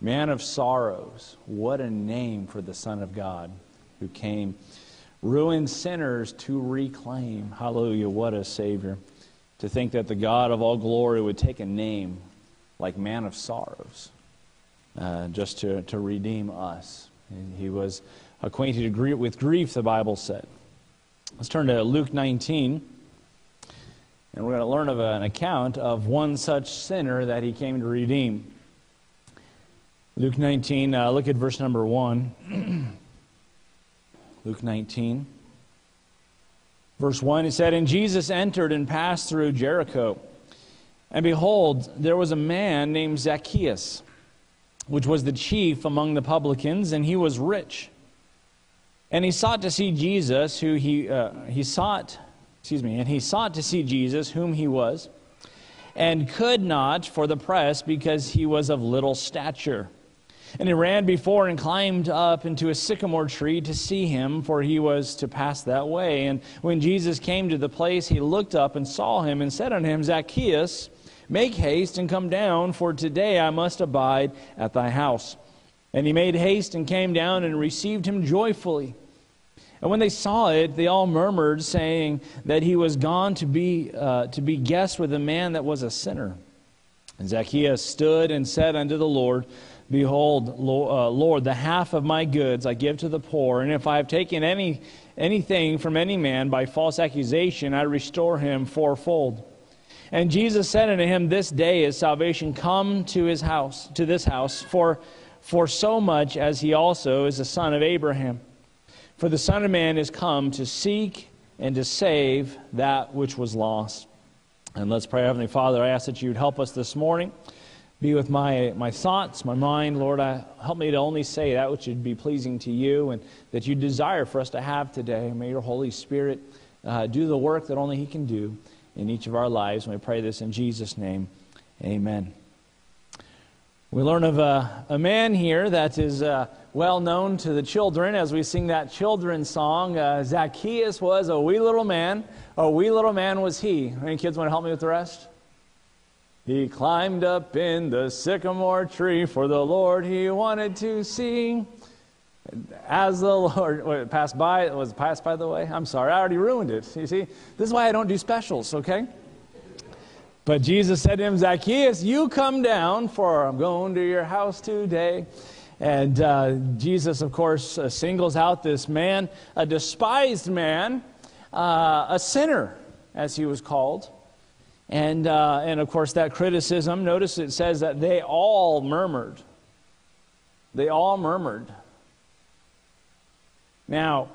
Man of sorrows. What a name for the Son of God who came. Ruined sinners to reclaim. Hallelujah. What a Savior. To think that the God of all glory would take a name like Man of Sorrows uh, just to, to redeem us. And he was acquainted with grief, the Bible said. Let's turn to Luke 19. And we're going to learn of an account of one such sinner that he came to redeem. Luke 19, uh, look at verse number 1. Luke 19. Verse 1, it said, And Jesus entered and passed through Jericho. And behold, there was a man named Zacchaeus, which was the chief among the publicans, and he was rich. And he sought to see Jesus, who he, uh, he sought, excuse me, and he sought to see Jesus, whom he was, and could not for the press because he was of little stature. And he ran before and climbed up into a sycamore tree to see him, for he was to pass that way. And when Jesus came to the place, he looked up and saw him and said unto him, Zacchaeus, make haste and come down, for today I must abide at thy house. And he made haste and came down and received him joyfully. And when they saw it, they all murmured, saying that he was gone to be, uh, to be guest with a man that was a sinner. And Zacchaeus stood and said unto the Lord, Behold, uh, Lord, the half of my goods I give to the poor, and if I have taken any, anything from any man by false accusation, I restore him fourfold. And Jesus said unto him, This day is salvation come to his house, to this house, for, for so much as he also is a son of Abraham. For the Son of Man is come to seek and to save that which was lost. And let's pray, Heavenly Father, I ask that you would help us this morning. Be with my, my thoughts, my mind. Lord, I, help me to only say that which would be pleasing to you and that you desire for us to have today. May your Holy Spirit uh, do the work that only He can do in each of our lives. And we pray this in Jesus' name. Amen. We learn of a, a man here that is uh, well known to the children as we sing that children's song. Uh, Zacchaeus was a wee little man. A wee little man was he. Any kids want to help me with the rest? He climbed up in the sycamore tree for the Lord he wanted to see. As the Lord passed by, it was passed by the way. I'm sorry, I already ruined it. You see, this is why I don't do specials, okay? But Jesus said to him, Zacchaeus, you come down, for I'm going to your house today. And uh, Jesus, of course, uh, singles out this man, a despised man, uh, a sinner, as he was called. And, uh, and of course, that criticism, notice it says that they all murmured. They all murmured. Now,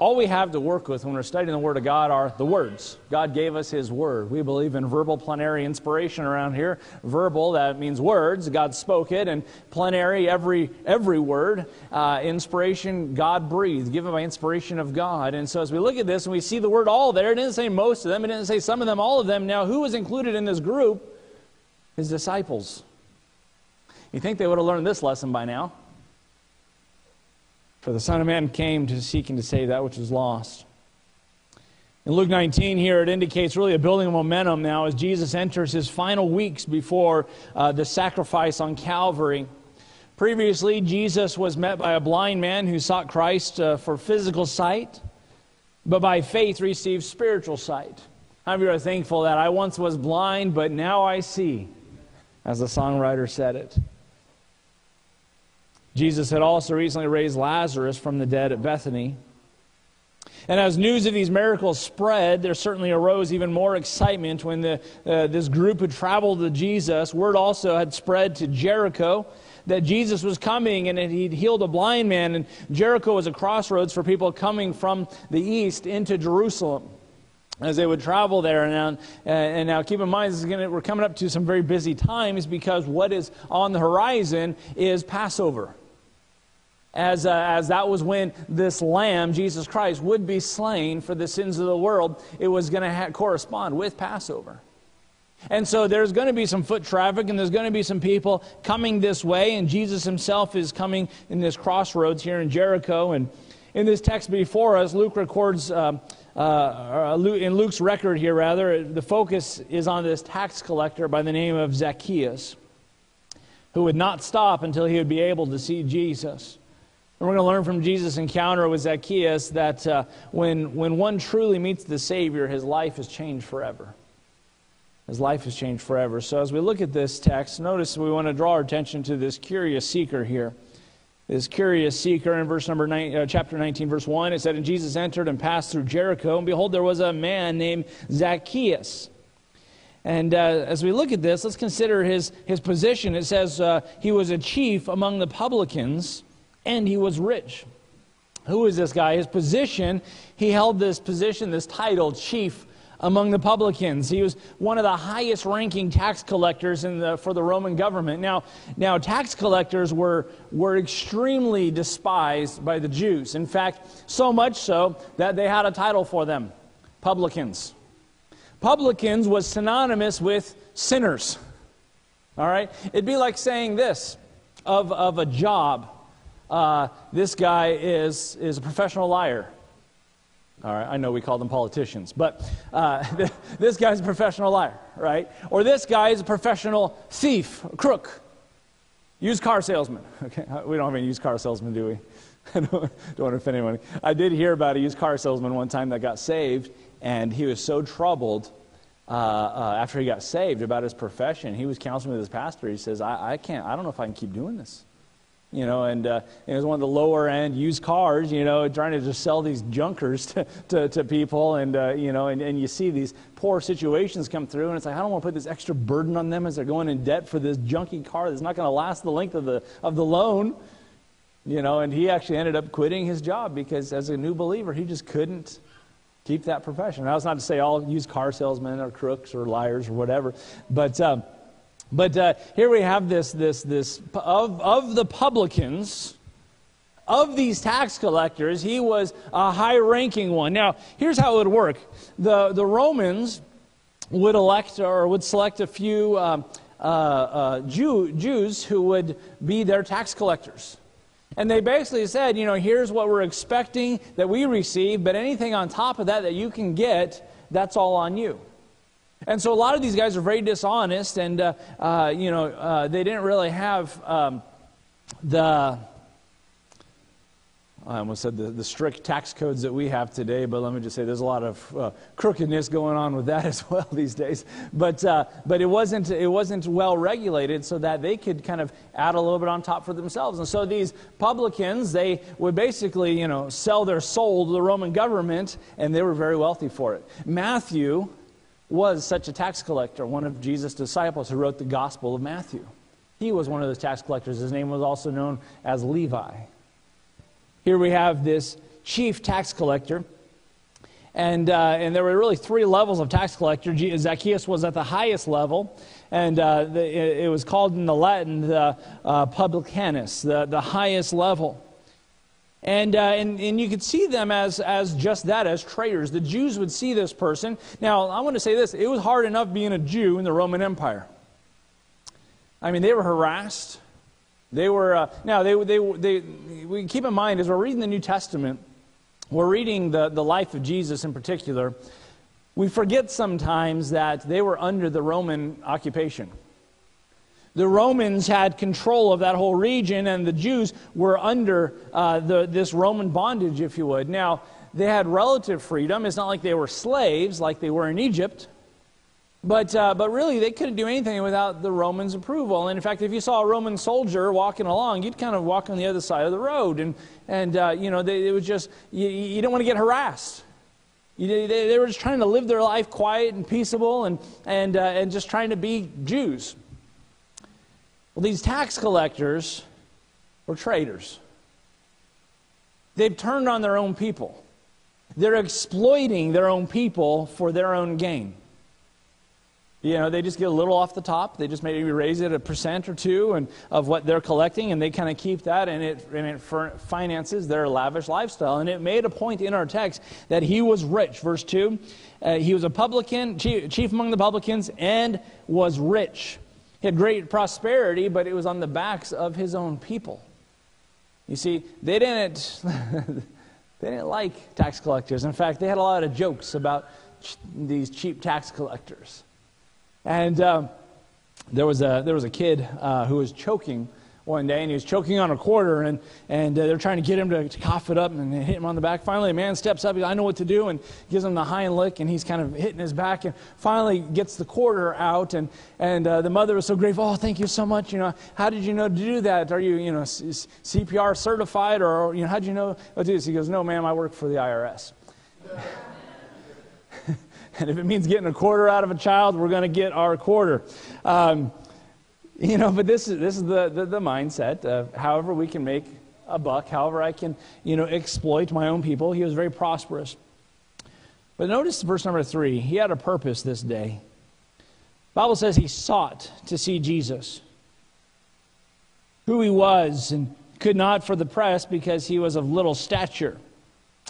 all we have to work with when we're studying the Word of God are the words. God gave us His Word. We believe in verbal plenary inspiration around here. Verbal, that means words. God spoke it. And plenary, every, every word. Uh, inspiration, God breathed, given by inspiration of God. And so as we look at this and we see the word all there, it didn't say most of them, it didn't say some of them, all of them. Now, who was included in this group? His disciples. You think they would have learned this lesson by now? For the Son of Man came to seek and to save that which was lost. In Luke 19, here it indicates really a building of momentum now as Jesus enters his final weeks before uh, the sacrifice on Calvary. Previously, Jesus was met by a blind man who sought Christ uh, for physical sight, but by faith received spiritual sight. How many are thankful that I once was blind, but now I see, as the songwriter said it? Jesus had also recently raised Lazarus from the dead at Bethany. And as news of these miracles spread, there certainly arose even more excitement when the, uh, this group had traveled to Jesus. Word also had spread to Jericho that Jesus was coming and that he'd healed a blind man. And Jericho was a crossroads for people coming from the east into Jerusalem as they would travel there. And now, and now keep in mind, gonna, we're coming up to some very busy times because what is on the horizon is Passover as, uh, as that was when this lamb, Jesus Christ, would be slain for the sins of the world. It was going to ha- correspond with Passover. And so there's going to be some foot traffic, and there's going to be some people coming this way, and Jesus himself is coming in this crossroads here in Jericho. And in this text before us, Luke records, uh, uh, in Luke's record here, rather, the focus is on this tax collector by the name of Zacchaeus who would not stop until he would be able to see Jesus. And we're going to learn from Jesus' encounter with Zacchaeus that uh, when, when one truly meets the Savior, his life is changed forever. His life is changed forever. So as we look at this text, notice we want to draw our attention to this curious seeker here. This curious seeker in verse number nine, uh, chapter 19, verse 1, it said, And Jesus entered and passed through Jericho, and behold, there was a man named Zacchaeus. And uh, as we look at this, let's consider his, his position. It says uh, he was a chief among the publicans, and he was rich. Who is this guy? His position, he held this position, this title, chief among the publicans. He was one of the highest ranking tax collectors the, for the Roman government. Now, now tax collectors were, were extremely despised by the Jews. In fact, so much so that they had a title for them publicans. Publicans was synonymous with sinners. All right? It'd be like saying this of, of a job uh, this guy is, is a professional liar. All right, I know we call them politicians, but uh, this guy's a professional liar, right? Or this guy is a professional thief, crook, used car salesman. Okay, we don't have any used car salesman, do we? I don't, don't want to offend anyone. I did hear about a used car salesman one time that got saved, and he was so troubled uh, uh, after he got saved about his profession. He was counseling with his pastor. He says, I, I can't, I don't know if I can keep doing this you know, and uh, it was one of the lower end used cars, you know, trying to just sell these junkers to, to, to people. And, uh, you know, and, and you see these poor situations come through, and it's like, I don't want to put this extra burden on them as they're going in debt for this junky car that's not going to last the length of the, of the loan. You know, and he actually ended up quitting his job because as a new believer, he just couldn't keep that profession. Now, that's not to say all used car salesmen are crooks or liars or whatever, but. Uh, but uh, here we have this, this, this of, of the publicans, of these tax collectors, he was a high ranking one. Now, here's how it would work the, the Romans would elect or would select a few um, uh, uh, Jew, Jews who would be their tax collectors. And they basically said, you know, here's what we're expecting that we receive, but anything on top of that that you can get, that's all on you. And so a lot of these guys are very dishonest, and uh, uh, you know uh, they didn't really have um, the. I almost said the, the strict tax codes that we have today, but let me just say there's a lot of uh, crookedness going on with that as well these days. But, uh, but it, wasn't, it wasn't well regulated so that they could kind of add a little bit on top for themselves. And so these publicans, they would basically, you know, sell their soul to the Roman government, and they were very wealthy for it. Matthew was such a tax collector, one of Jesus' disciples who wrote the Gospel of Matthew. He was one of those tax collectors. His name was also known as Levi. Here we have this chief tax collector. And, uh, and there were really three levels of tax collector. Zacchaeus was at the highest level, and uh, the, it, was called in the Latin the uh, publicanus, the, the highest level. And, uh, and, and you could see them as, as just that, as traitors. The Jews would see this person. Now, I want to say this it was hard enough being a Jew in the Roman Empire. I mean, they were harassed. They were, uh, now, they, they, they, we keep in mind, as we're reading the New Testament, we're reading the, the life of Jesus in particular, we forget sometimes that they were under the Roman occupation. The Romans had control of that whole region, and the Jews were under uh, the, this Roman bondage, if you would. Now, they had relative freedom. It's not like they were slaves like they were in Egypt. But, uh, but really, they couldn't do anything without the Romans' approval. And in fact, if you saw a Roman soldier walking along, you'd kind of walk on the other side of the road. And, and uh, you know, they, it was just, you, you don't want to get harassed. You, they, they, were just trying to live their life quiet and peaceable and, and, uh, and just trying to be Jews. Well, these tax collectors were traitors. They've turned on their own people. They're exploiting their own people for their own gain. You know, they just get a little off the top. They just maybe raise it a percent or two and, of what they're collecting, and they kind of keep that, and it, and it finances their lavish lifestyle. And it made a point in our text that he was rich. Verse 2 uh, he was a publican, chief, chief among the publicans, and was rich. He had great prosperity, but it was on the backs of his own people. You see, they didn't, they didn't like tax collectors. In fact, they had a lot of jokes about ch- these cheap tax collectors. And um, there was a, there was a kid uh, who was choking one day, and he was choking on a quarter, and, and uh, they're trying to get him to, to, cough it up and hit him on the back. Finally, a man steps up, I know what to do, and gives him the Heimlich, and he's kind of hitting his back, and finally gets the quarter out, and, and uh, the mother was so grateful, oh, thank you so much, you know, how did you know to do that? Are you, you know, CPR certified, or, you know, how did you know to do this? He goes, no, ma'am, I work for the IRS. and if it means getting a quarter out of a child, we're going to get our quarter. Um, you know, but this is, this is the, the, the mindset of however we can make a buck, however I can, you know, exploit my own people. He was very prosperous. But notice verse number three. He had a purpose this day. Bible says he sought to see Jesus. Who he was and could not for the press because he was of little stature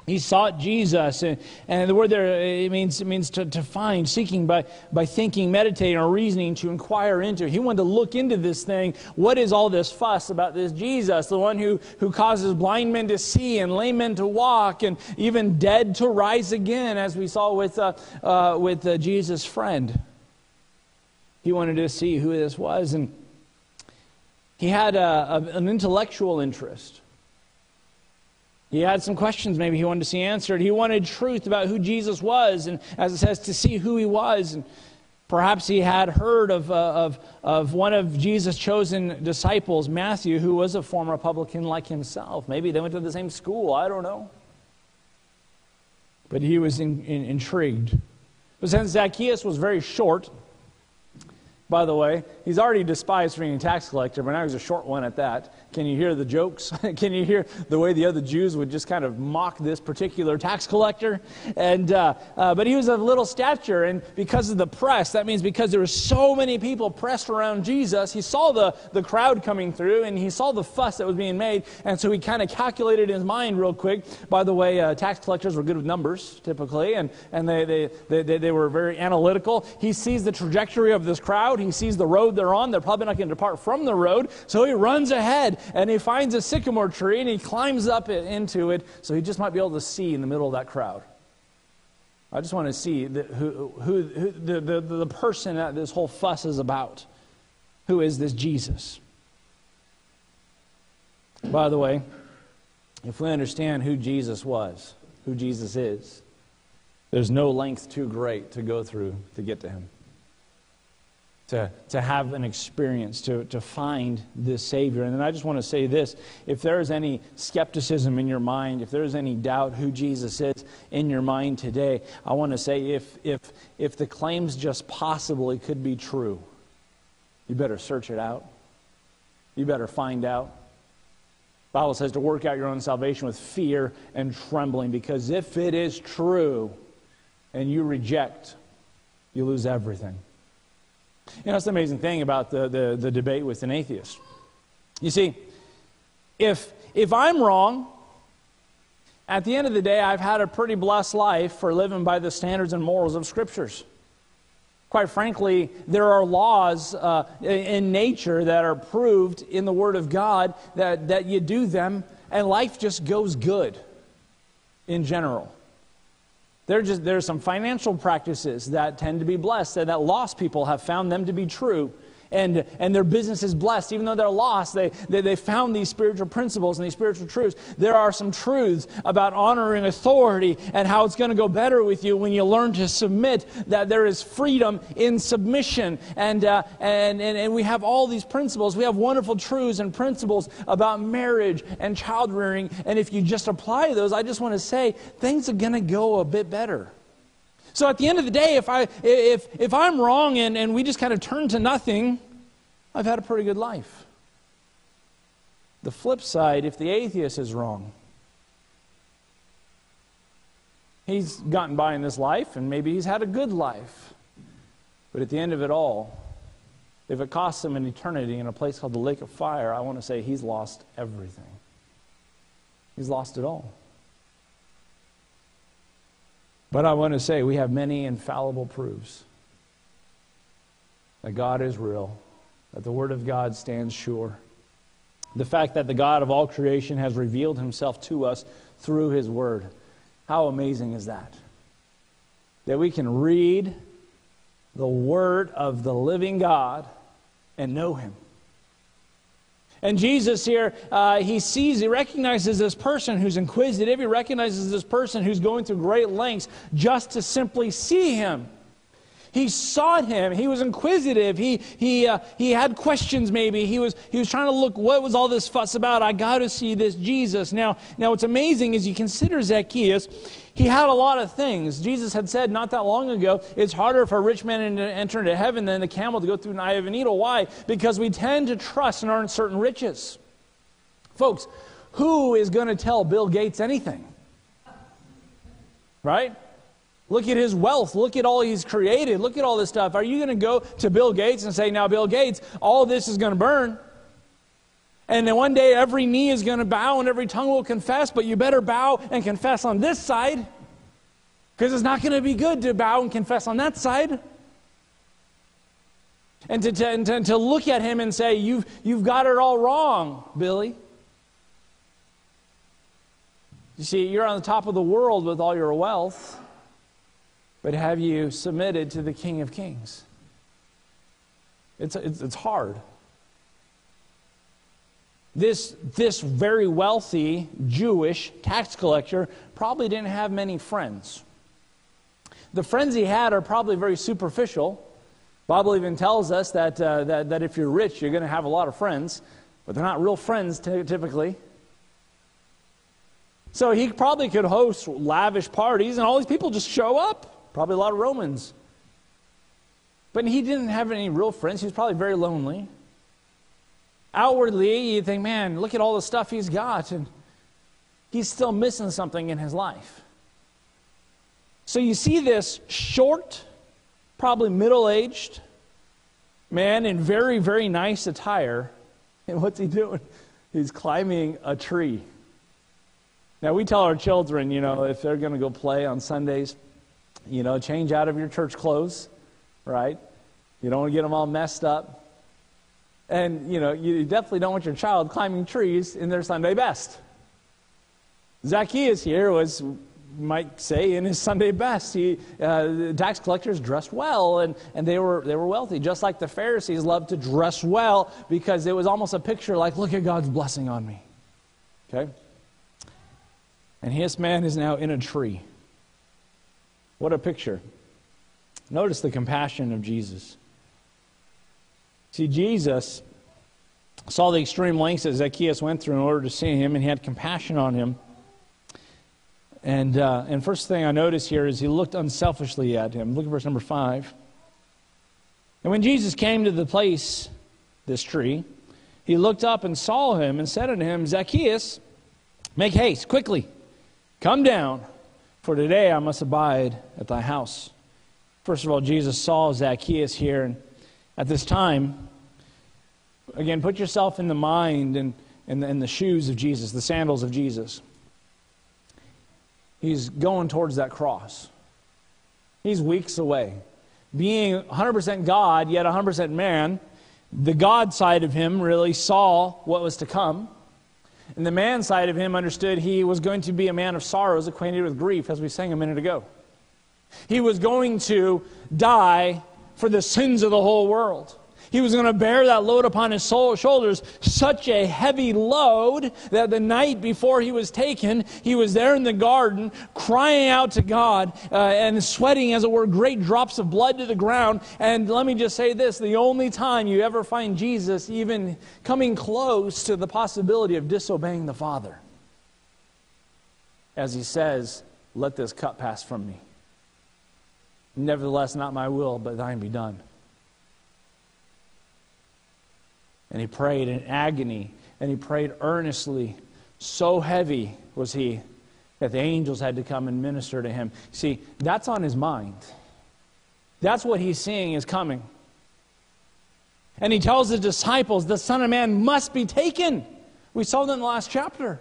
he sought Jesus. And, and, the word there it means, it means to, to find, seeking by, by thinking, meditating, or reasoning, to inquire into. He wanted to look into this thing. What is all this fuss about this Jesus, the one who, who causes blind men to see and lame men to walk and even dead to rise again, as we saw with, uh, uh, with uh, Jesus' friend? He wanted to see who this was. And he had a, a, an intellectual interest. He had some questions maybe he wanted to see answered. He wanted truth about who Jesus was, and as it says, to see who he was. And perhaps he had heard of, uh, of, of one of Jesus' chosen disciples, Matthew, who was a former publican like himself. Maybe they went to the same school. I don't know. But he was in, in, intrigued. But since Zacchaeus was very short, by the way, he's already despised for being a tax collector, but now he's a short one at that. Can you hear the jokes? Can you hear the way the other Jews would just kind of mock this particular tax collector? And uh, uh, but he was of little stature, and because of the press, that means because there were so many people pressed around Jesus, he saw the, the crowd coming through, and he saw the fuss that was being made, and so he kind of calculated in his mind real quick. By the way, uh, tax collectors were good with numbers typically, and and they they, they they were very analytical. He sees the trajectory of this crowd. He sees the road they're on. They're probably not going to depart from the road, so he runs ahead and he finds a sycamore tree and he climbs up it, into it so he just might be able to see in the middle of that crowd. I just want to see the, who, who, who the, the, the person that this whole fuss is about. Who is this Jesus? By the way, if we understand who Jesus was, who Jesus is, there's no length too great to go through to get to him to, to have an experience, to, to find this Savior. And then I just want to say this if there is any skepticism in your mind, if there is any doubt who Jesus is in your mind today, I want to say if, if, if the claims just possibly could be true, you better search it out. You better find out. The Bible says to work out your own salvation with fear and trembling, because if it is true and you reject, you lose everything. You know, that's the amazing thing about the, the, the debate with an atheist. You see, if, if I'm wrong, at the end of the day, I've had a pretty blessed life for living by the standards and morals of Scriptures. Quite frankly, there are laws uh, in nature that are proved in the Word of God that, that you do them, and life just goes good in general. There there's some financial practices that tend to be blessed and that lost people have found them to be true and, and their business is blessed. Even though they're lost, they, they, they found these spiritual principles and these spiritual truths. There are some truths about honoring authority and how it's going to go better with you when you learn to submit, that there is freedom in submission. And, uh, and, and, and we have all these principles. We have wonderful truths and principles about marriage and child rearing. And if you just apply those, I just want to say things are going to go a bit better. So at the end of the day, if, I, if, if I'm wrong and, and we just kind of turn to nothing, I've had a pretty good life. The flip side, if the atheist is wrong, he's gotten by in this life and maybe he's had a good life. But at the end of it all, if it costs him an eternity in a place called the lake of fire, I want to say he's lost everything. He's lost it all. But I want to say we have many infallible proofs that God is real, that the Word of God stands sure. The fact that the God of all creation has revealed himself to us through his Word. How amazing is that? That we can read the Word of the living God and know him. And Jesus here, uh, he sees, he recognizes this person who's inquisitive. He recognizes this person who's going through great lengths just to simply see him. He sought him. He was inquisitive. He, he, uh, he had questions, maybe. He was, he was trying to look, what was all this fuss about? I got to see this Jesus. Now, now, what's amazing is you consider Zacchaeus. He had a lot of things. Jesus had said not that long ago, it's harder for a rich man to enter into heaven than a camel to go through an eye of a needle. Why? Because we tend to trust in our uncertain riches. Folks, who is going to tell Bill Gates anything? Right? Look at his wealth. Look at all he's created. Look at all this stuff. Are you going to go to Bill Gates and say, now, Bill Gates, all this is going to burn? And then one day every knee is going to bow and every tongue will confess, but you better bow and confess on this side because it's not going to be good to bow and confess on that side. And to, to, to, to look at him and say, you've, you've got it all wrong, Billy. You see, you're on the top of the world with all your wealth. But have you submitted to the King of Kings? It's, it's, it's hard. This, this very wealthy Jewish tax collector probably didn't have many friends. The friends he had are probably very superficial. Bible even tells us that, uh, that, that if you're rich, you're going to have a lot of friends, but they're not real friends t- typically. So he probably could host lavish parties, and all these people just show up. Probably a lot of Romans. But he didn't have any real friends. He was probably very lonely. Outwardly, you think, man, look at all the stuff he's got, and he's still missing something in his life. So you see this short, probably middle aged man in very, very nice attire. And what's he doing? He's climbing a tree. Now, we tell our children, you know, if they're going to go play on Sundays, you know, change out of your church clothes, right? You don't want to get them all messed up. And, you know, you definitely don't want your child climbing trees in their Sunday best. Zacchaeus here was, might say, in his Sunday best. He, uh, tax collectors dressed well, and, and they, were, they were wealthy, just like the Pharisees loved to dress well because it was almost a picture like, look at God's blessing on me. Okay? And this man is now in a tree. What a picture. Notice the compassion of Jesus. See, Jesus saw the extreme lengths that Zacchaeus went through in order to see him, and he had compassion on him. And, uh, and first thing I notice here is he looked unselfishly at him. Look at verse number five. And when Jesus came to the place, this tree, he looked up and saw him and said unto him, Zacchaeus, make haste, quickly, come down. For today I must abide at thy house. First of all, Jesus saw Zacchaeus here, and at this time, again, put yourself in the mind and in the, shoes of Jesus, the sandals of Jesus. He's going towards that cross. He's weeks away. Being 100% God, yet 100% man, the God side of him really saw what was to come. And the man side of him understood he was going to be a man of sorrows, acquainted with grief, as we sang a minute ago. He was going to die for the sins of the whole world. He was going to bear that load upon his soul, shoulders, such a heavy load that the night before he was taken, he was there in the garden crying out to God uh, and sweating, as it were, great drops of blood to the ground. And let me just say this the only time you ever find Jesus even coming close to the possibility of disobeying the Father, as he says, Let this cup pass from me. Nevertheless, not my will, but thine be done. And he prayed in agony and he prayed earnestly. So heavy was he that the angels had to come and minister to him. See, that's on his mind. That's what he's seeing is coming. And he tells his disciples, the Son of Man must be taken. We saw that in the last chapter.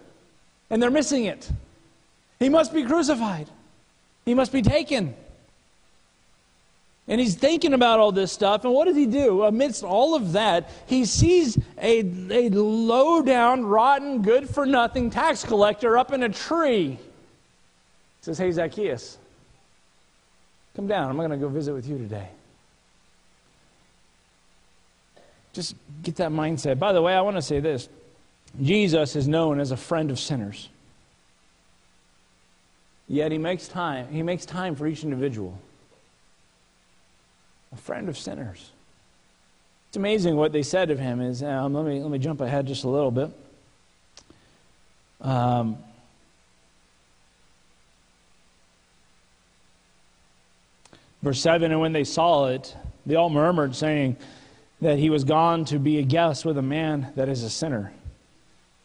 And they're missing it. He must be crucified, he must be taken. And he's thinking about all this stuff. And what does he do? Amidst all of that, he sees a, a low down, rotten, good for nothing tax collector up in a tree. He says, Hey, Zacchaeus, come down. I'm going to go visit with you today. just get that mindset. By the way, I want to say this Jesus is known as a friend of sinners. Yet he makes time, he makes time for each individual. A friend of sinners. It's amazing what they said of him is um, let me let me jump ahead just a little bit. Um, verse 7 and when they saw it they all murmured saying that he was gone to be a guest with a man that is a sinner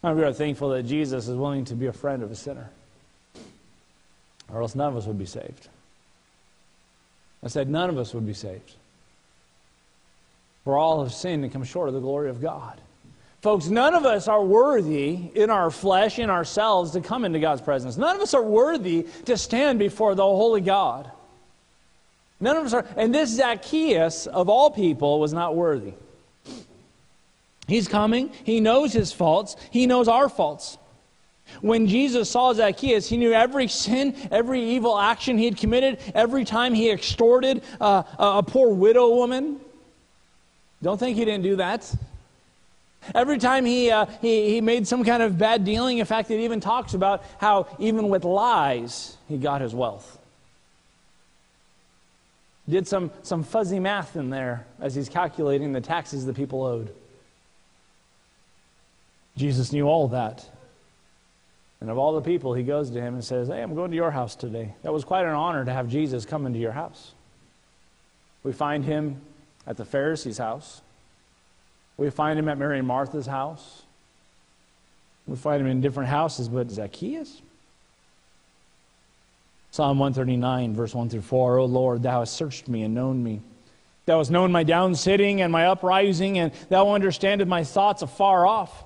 And we are thankful that Jesus is willing to be a friend of a sinner, or else none of us would be saved. I said, none of us would be saved. For all have sinned and come short of the glory of God. Folks, none of us are worthy in our flesh, in ourselves, to come into God's presence. None of us are worthy to stand before the holy God. None of us are. And this Zacchaeus, of all people, was not worthy. He's coming. He knows his faults. He knows our faults. When Jesus saw Zacchaeus, he knew every sin, every evil action he had committed, every time he extorted uh, a poor widow woman. Don't think he didn't do that. Every time he, uh, he, he made some kind of bad dealing, in fact, it even talks about how even with lies, he got his wealth. Did some, some fuzzy math in there as he's calculating the taxes the people owed. Jesus knew all that. And of all the people, he goes to him and says, Hey, I'm going to your house today. That was quite an honor to have Jesus come into your house. We find him at the Pharisee's house. We find him at Mary and Martha's house. We find him in different houses, but Zacchaeus? Psalm 139, verse 1 through 4. O Lord, thou hast searched me and known me. Thou hast known my down sitting and my uprising, and thou understandest my thoughts afar off.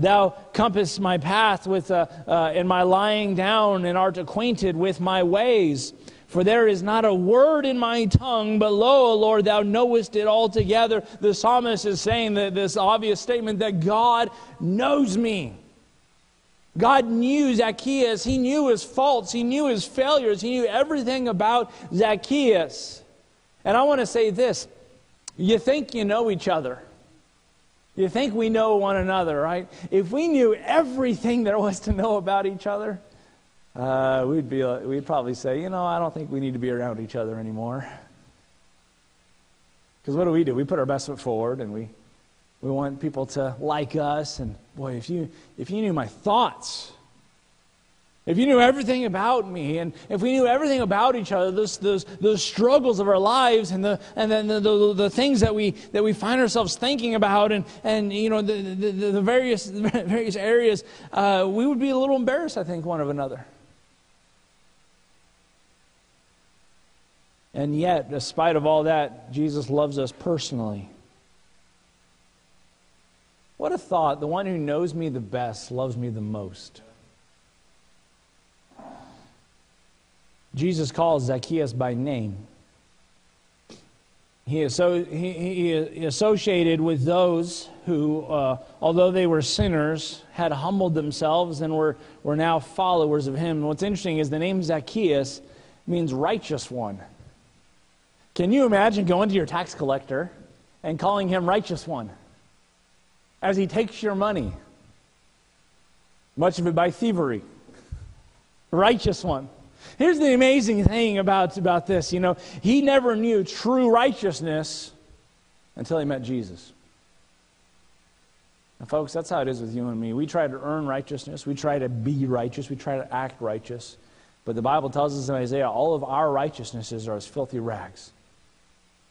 Thou compass my path with, uh, uh, in my lying down and art acquainted with my ways. For there is not a word in my tongue, but lo, Lord, thou knowest it altogether. The psalmist is saying that this obvious statement that God knows me. God knew Zacchaeus. He knew his faults. He knew his failures. He knew everything about Zacchaeus. And I want to say this you think you know each other. You think we know one another, right? If we knew everything there was to know about each other, uh, we'd, be, we'd probably say, you know, I don't think we need to be around each other anymore. Because what do we do? We put our best foot forward and we, we want people to like us. And boy, if you, if you knew my thoughts, if you knew everything about me, and if we knew everything about each other, those, those, those struggles of our lives and, the, and then the, the, the, things that we, that we find ourselves thinking about and, and you know, the, the, the various, various areas, uh, we would be a little embarrassed, I think, one of another. And yet, despite of all that, Jesus loves us personally. What a thought. The one who knows me the best loves me the most. Jesus calls Zacchaeus by name. He, so, he, he associated with those who, uh, although they were sinners, had humbled themselves and were, were now followers of him. what's interesting is the name Zacchaeus means righteous one. Can you imagine going to your tax collector and calling him righteous one as he takes your money? Much of it by thievery. Righteous one. Here's the amazing thing about, about this. You know, he never knew true righteousness until he met Jesus. And folks, that's how it is with you and me. We try to earn righteousness, we try to be righteous, we try to act righteous. But the Bible tells us in Isaiah, all of our righteousnesses are as filthy rags.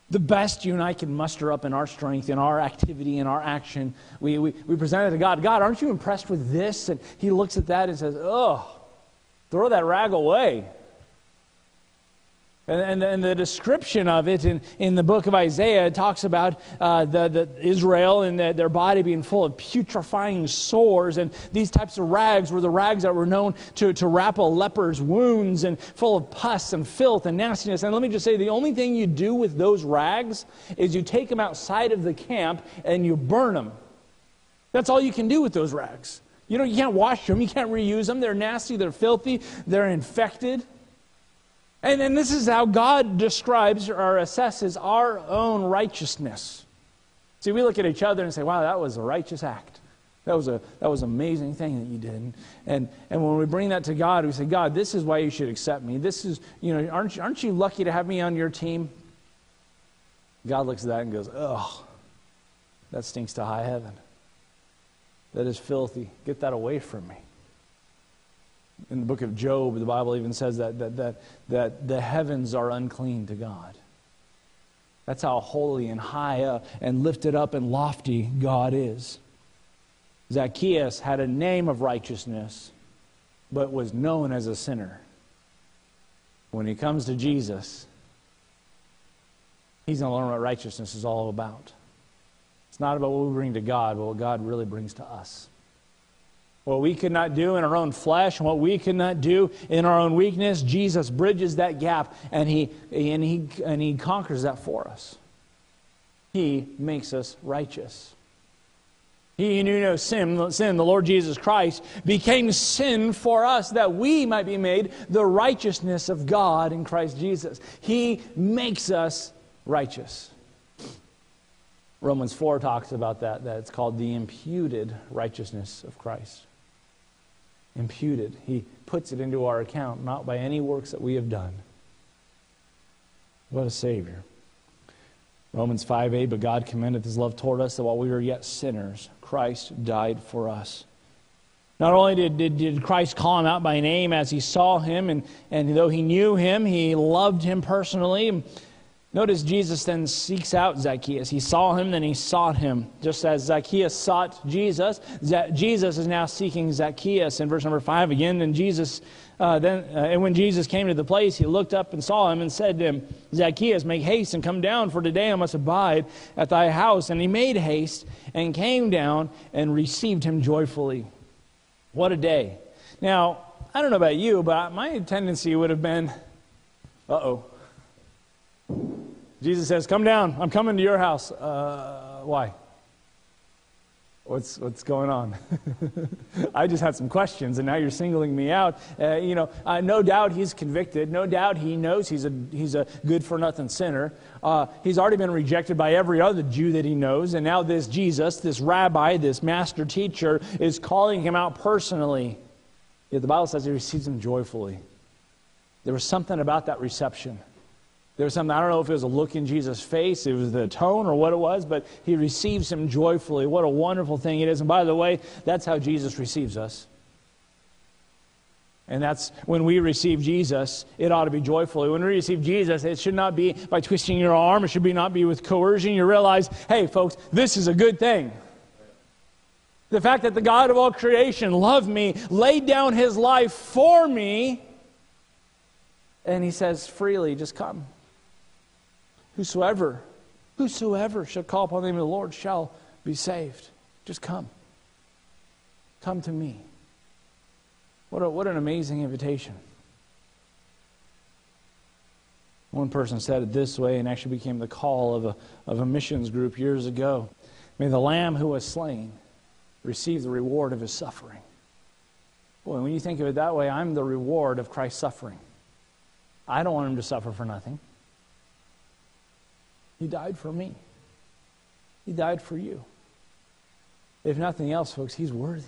The best you and I can muster up in our strength, in our activity, in our action, we, we, we present it to God. God, aren't you impressed with this? And He looks at that and says, Oh, throw that rag away. And, and, and, the description of it in, in the book of Isaiah talks about uh, the, the Israel and the, their body being full of putrefying sores. And these types of rags were the rags that were known to, to wrap a leper's wounds and full of pus and filth and nastiness. And let me just say the only thing you do with those rags is you take them outside of the camp and you burn them. That's all you can do with those rags. You know, you can't wash them, you can't reuse them. They're nasty, they're filthy, they're infected. And, and this is how God describes or assesses our own righteousness. See, we look at each other and say, wow, that was a righteous act. That was a that was an amazing thing that you did. And and when we bring that to God, we say, God, this is why you should accept me. This is, you know, aren't you, aren't you lucky to have me on your team? God looks at that and goes, Oh, that stinks to high heaven. That is filthy. Get that away from me. In the book of Job, the Bible even says that, that, that, that the heavens are unclean to God. That's how holy and high up and lifted up and lofty God is. Zacchaeus had a name of righteousness, but was known as a sinner. When he comes to Jesus, he's going to learn what righteousness is all about. It's not about what we bring to God, but what God really brings to us. What we could not do in our own flesh and what we could not do in our own weakness, Jesus bridges that gap and he, and he, and he conquers that for us. He makes us righteous. He knew no sin, sin, the Lord Jesus Christ, became sin for us that we might be made the righteousness of God in Christ Jesus. He makes us righteous. Romans 4 talks about that, that it's called the imputed righteousness of Christ. Imputed. He puts it into our account, not by any works that we have done. What a Savior. Romans 5a, but God commendeth his love toward us that while we were yet sinners, Christ died for us. Not only did, did, did, Christ call him out by name as he saw him, and, and though he knew him, he loved him personally. Notice Jesus then seeks out Zacchaeus. He saw him, then he sought him. Just as Zacchaeus sought Jesus, Jesus is now seeking Zacchaeus. In verse number five again, and Jesus, uh, then, uh, and when Jesus came to the place, he looked up and saw him and said to him, Zacchaeus, make haste and come down, for today I must abide at thy house. And he made haste and came down and received him joyfully. What a day! Now, I don't know about you, but my tendency would have been, uh oh. Jesus says, Come down. I'm coming to your house. Uh, why? What's, what's going on? I just had some questions, and now you're singling me out. Uh, you know, uh, no doubt he's convicted. No doubt he knows he's a, he's a good for nothing sinner. Uh, he's already been rejected by every other Jew that he knows, and now this Jesus, this rabbi, this master teacher, is calling him out personally. Yet the Bible says he receives him joyfully. There was something about that reception. There was something, I don't know if it was a look in Jesus' face, it was the tone or what it was, but he receives him joyfully. What a wonderful thing it is. And by the way, that's how Jesus receives us. And that's when we receive Jesus, it ought to be joyfully. When we receive Jesus, it should not be by twisting your arm, it should be not be with coercion. You realize, hey, folks, this is a good thing. The fact that the God of all creation loved me, laid down his life for me, and he says, freely, just come. Whosoever, whosoever shall call upon the name of the Lord shall be saved. Just come. Come to me. What, a, what an amazing invitation. One person said it this way and actually became the call of a, of a missions group years ago. May the Lamb who was slain receive the reward of his suffering. Boy, when you think of it that way, I'm the reward of Christ's suffering. I don't want him to suffer for nothing. He died for me. He died for you. If nothing else, folks, He's worthy.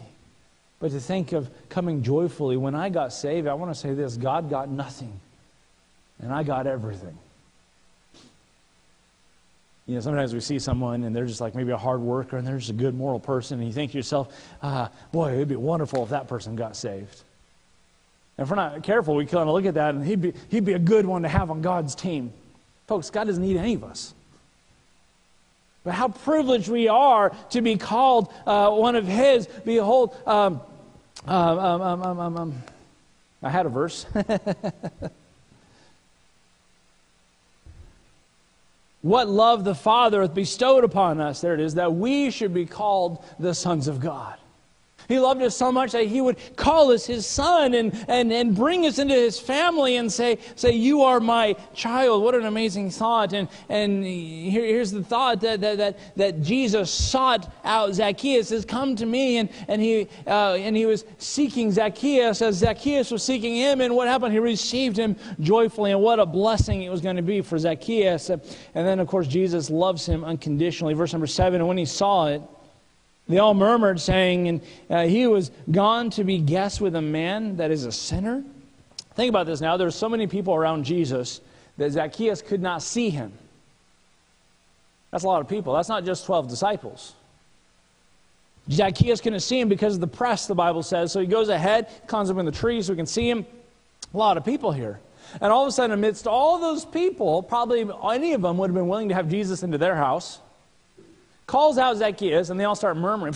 But to think of coming joyfully, when I got saved, I want to say this God got nothing, and I got everything. You know, sometimes we see someone and they're just like maybe a hard worker and they're just a good moral person, and you think to yourself, ah, boy, it'd be wonderful if that person got saved. And if we're not careful, we kind of look at that and he'd be, he'd be a good one to have on God's team. Folks, God doesn't need any of us. But how privileged we are to be called uh, one of His. Behold, um, um, um, um I had a verse. what love the Father hath bestowed upon us, there it is, that we should be called the sons of God. He loved us so much that he would call us his son and, and, and bring us into his family and say, say, You are my child. What an amazing thought. And, and here, here's the thought that, that, that, that Jesus sought out Zacchaeus, says, Come to me. And, and, he, uh, and he was seeking Zacchaeus as Zacchaeus was seeking him. And what happened? He received him joyfully. And what a blessing it was going to be for Zacchaeus. And then, of course, Jesus loves him unconditionally. Verse number seven, and when he saw it, they all murmured, saying, and uh, he was gone to be guest with a man that is a sinner. Think about this now. There's so many people around Jesus that Zacchaeus could not see him. That's a lot of people. That's not just 12 disciples. Zacchaeus couldn't see him because of the press, the Bible says. So he goes ahead, climbs up in the tree so we can see him. A lot of people here. And all of a sudden, amidst all those people, probably any of them would have been willing to have Jesus into their house calls out Zacchaeus, and they all start murmuring.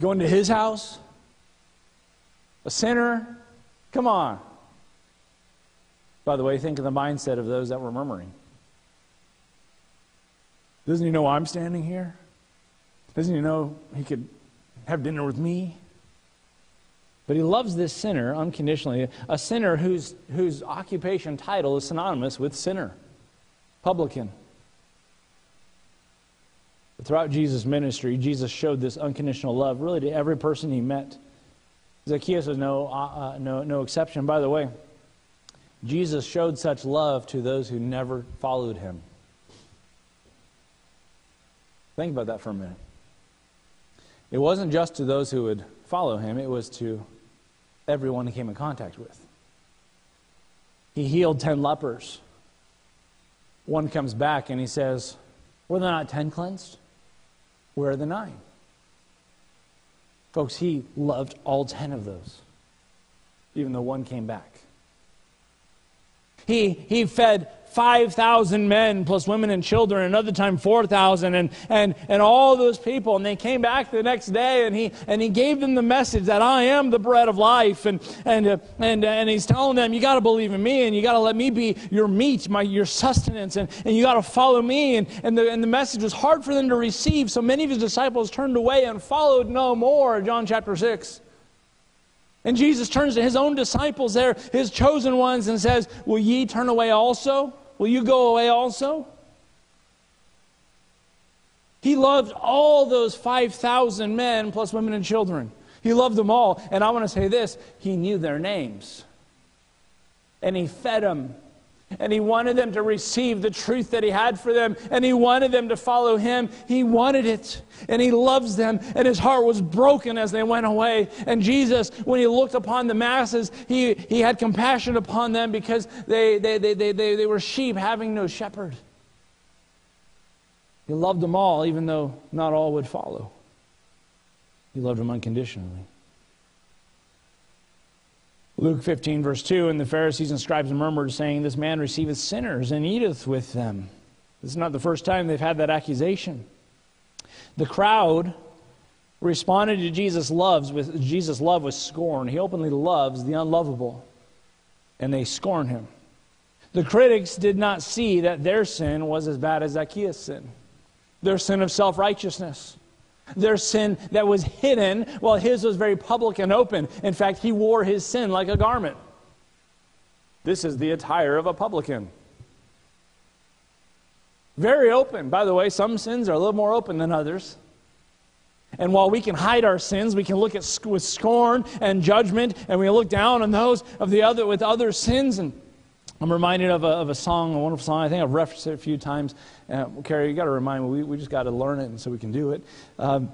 Going to his house? A sinner? Come on. By the way, think of the mindset of those that were murmuring. Doesn't he know I'm standing here? Doesn't he know he could have dinner with me? But he loves this sinner unconditionally, a sinner whose, whose occupation title is synonymous with sinner, publican. Throughout Jesus' ministry, Jesus showed this unconditional love really to every person he met. Zacchaeus was no, uh, uh, no, no exception. By the way, Jesus showed such love to those who never followed him. Think about that for a minute. It wasn't just to those who would follow him, it was to everyone he came in contact with. He healed 10 lepers. One comes back and he says, Were there not 10 cleansed? Where are the nine? Folks, he loved all 10 of those, even though one came back. He, he fed 5,000 men plus women and children, another time 4,000, and, and, and all those people. And they came back the next day, and he, and he gave them the message that I am the bread of life. And, and, uh, and, uh, and he's telling them, You got to believe in me, and you got to let me be your meat, my, your sustenance, and, and you got to follow me. And, and, the, and the message was hard for them to receive, so many of his disciples turned away and followed no more. John chapter 6. And Jesus turns to his own disciples there, his chosen ones, and says, Will ye turn away also? Will you go away also? He loved all those 5,000 men plus women and children. He loved them all. And I want to say this He knew their names. And He fed them and he wanted them to receive the truth that he had for them. And he wanted them to follow him. He wanted it. And he loves them. And his heart was broken as they went away. And Jesus, when he looked upon the masses, he, he had compassion upon them because they, they, they, they, they, they were sheep having no shepherd. He loved them all, even though not all would follow. He loved them unconditionally. Luke 15, verse 2 And the Pharisees and scribes murmured, saying, This man receiveth sinners and eateth with them. This is not the first time they've had that accusation. The crowd responded to Jesus' loves with Jesus' love with scorn. He openly loves the unlovable, and they scorn him. The critics did not see that their sin was as bad as Zacchaeus' sin, their sin of self righteousness. Their sin that was hidden, while his was very public and open. In fact, he wore his sin like a garment. This is the attire of a publican. Very open. By the way, some sins are a little more open than others. And while we can hide our sins, we can look at with scorn and judgment, and we look down on those of the other with other sins. And I'm reminded of a, of a song, a wonderful song. I think I've referenced it a few times. Uh, Carrie, you got to remind me. We, we just got to learn it, and so we can do it. Um,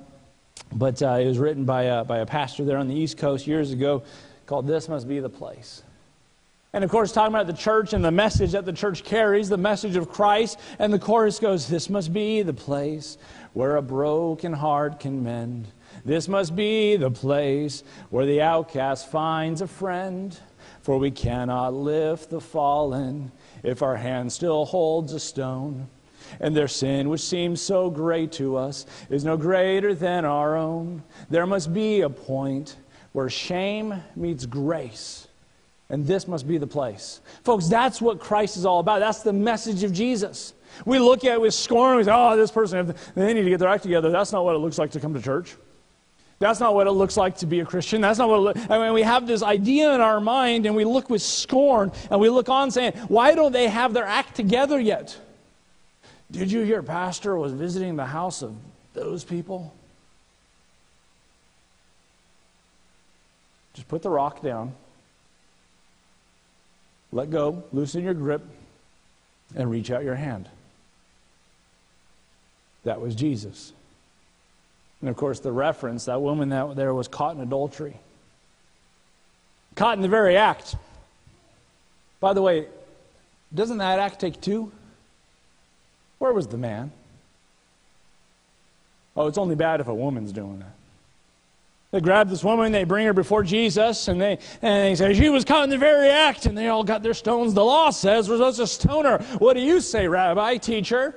but uh, it was written by a, by a pastor there on the East Coast years ago called "This Must Be the Place." And of course, talking about the church and the message that the church carries, the message of Christ. And the chorus goes, This must be the place where a broken heart can mend. This must be the place where the outcast finds a friend. For we cannot lift the fallen if our hand still holds a stone. And their sin, which seems so great to us, is no greater than our own. There must be a point where shame meets grace. And this must be the place. Folks, that's what Christ is all about. That's the message of Jesus. We look at it with scorn. We say, oh, this person, they need to get their act together. That's not what it looks like to come to church. That's not what it looks like to be a Christian. That's not what it I mean, we have this idea in our mind and we look with scorn and we look on saying, why don't they have their act together yet? Did you hear Pastor was visiting the house of those people? Just put the rock down. Let go, loosen your grip, and reach out your hand. That was Jesus. And of course, the reference that woman that there was caught in adultery. Caught in the very act. By the way, doesn't that act take two? Where was the man? Oh, it's only bad if a woman's doing that. They grab this woman, they bring her before Jesus, and they, and they say, She was caught in the very act, and they all got their stones. The law says we're supposed to stone her. What do you say, Rabbi, teacher?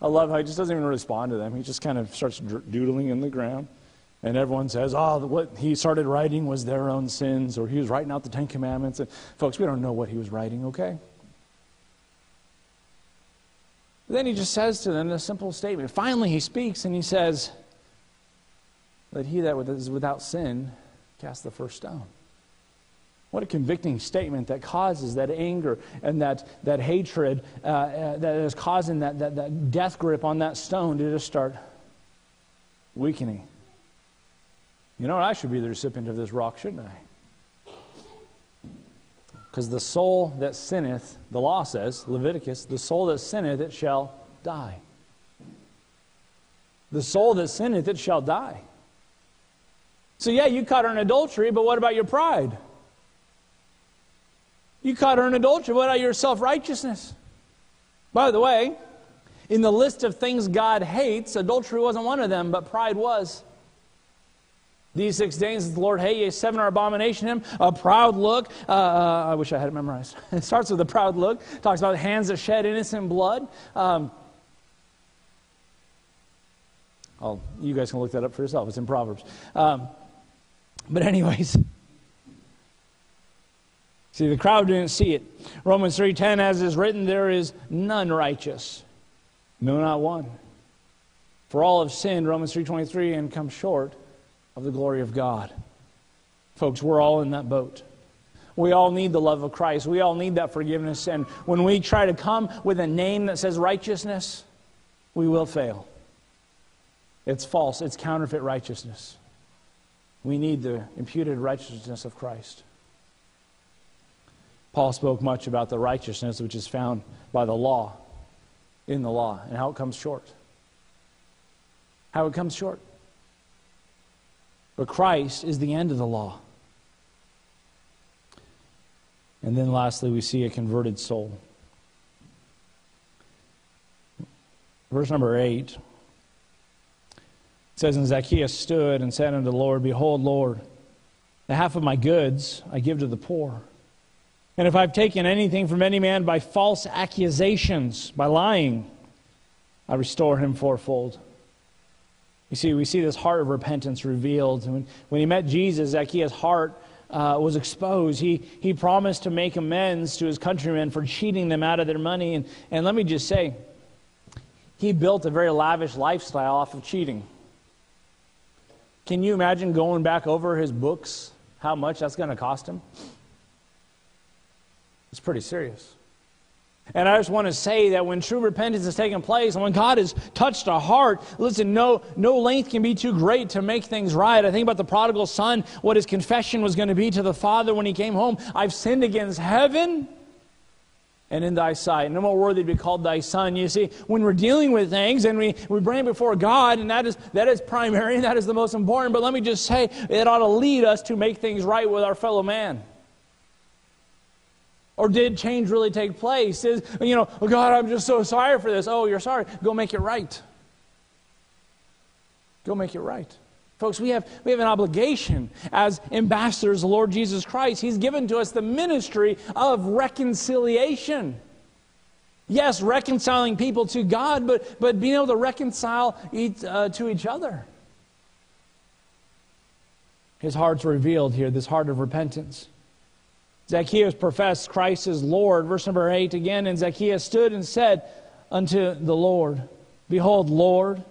I love how he just doesn't even respond to them. He just kind of starts doodling in the ground. And everyone says, oh, what he started writing was their own sins, or he was writing out the Ten Commandments. And folks, we don't know what he was writing, okay? Then he just says to them a simple statement. Finally, he speaks and he says, let he that is without sin cast the first stone. What a convicting statement that causes that anger and that, that hatred uh, uh, that is causing that, that, that death grip on that stone to just start weakening. You know what? I should be the recipient of this rock, shouldn't I? Because the soul that sinneth, the law says, Leviticus, the soul that sinneth, it shall die. The soul that sinneth, it shall die. So, yeah, you caught her in adultery, but what about your pride? You caught her in adultery. What about your self righteousness? By the way, in the list of things God hates, adultery wasn't one of them, but pride was. These six things the Lord hates, seven are abomination him. A proud look. Uh, uh, I wish I had it memorized. It starts with a proud look. Talks about hands that shed innocent blood. Um, you guys can look that up for yourself. It's in Proverbs. Um, but, anyways, see, the crowd didn't see it. Romans 3.10, as is written, there is none righteous. No, not one. For all have sinned, Romans 3.23, and come short of the glory of God. Folks, we're all in that boat. We all need the love of Christ. We all need that forgiveness. And when we try to come with a name that says righteousness, we will fail. It's false, it's counterfeit righteousness. We need the imputed righteousness of Christ. Paul spoke much about the righteousness which is found by the law, in the law, and how it comes short. How it comes short. But Christ is the end of the law. And then lastly, we see a converted soul. Verse number 8 it says, And Zacchaeus stood and said unto the Lord, Behold, Lord, the half of my goods I give to the poor. And if I've taken anything from any man by false accusations, by lying, I restore him fourfold. You see, we see this heart of repentance revealed. When, when he met Jesus, Zacchaeus' heart uh, was exposed. He, he promised to make amends to his countrymen for cheating them out of their money. And, and let me just say, he built a very lavish lifestyle off of cheating. Can you imagine going back over his books? How much that's going to cost him? It's pretty serious. And I just want to say that when true repentance has taken place and when God has touched a heart, listen, no, no length can be too great to make things right. I think about the prodigal son, what his confession was going to be to the father when he came home. I've sinned against heaven and in thy sight. No more worthy to be called thy son. You see, when we're dealing with things and we, we bring before God, and that is, that is primary, and that is the most important, but let me just say, it ought to lead us to make things right with our fellow man. Or did change really take place? Is, you know, oh God, I'm just so sorry for this. Oh, you're sorry. Go make it right. Go make it right. Folks, we have, we have an obligation as ambassadors of Lord Jesus Christ. He's given to us the ministry of reconciliation. Yes, reconciling people to God, but, but being able to reconcile each, uh, to each other. His heart's revealed here, this heart of repentance. Zacchaeus professed Christ as Lord. Verse number 8 again, and Zacchaeus stood and said unto the Lord, Behold, Lord,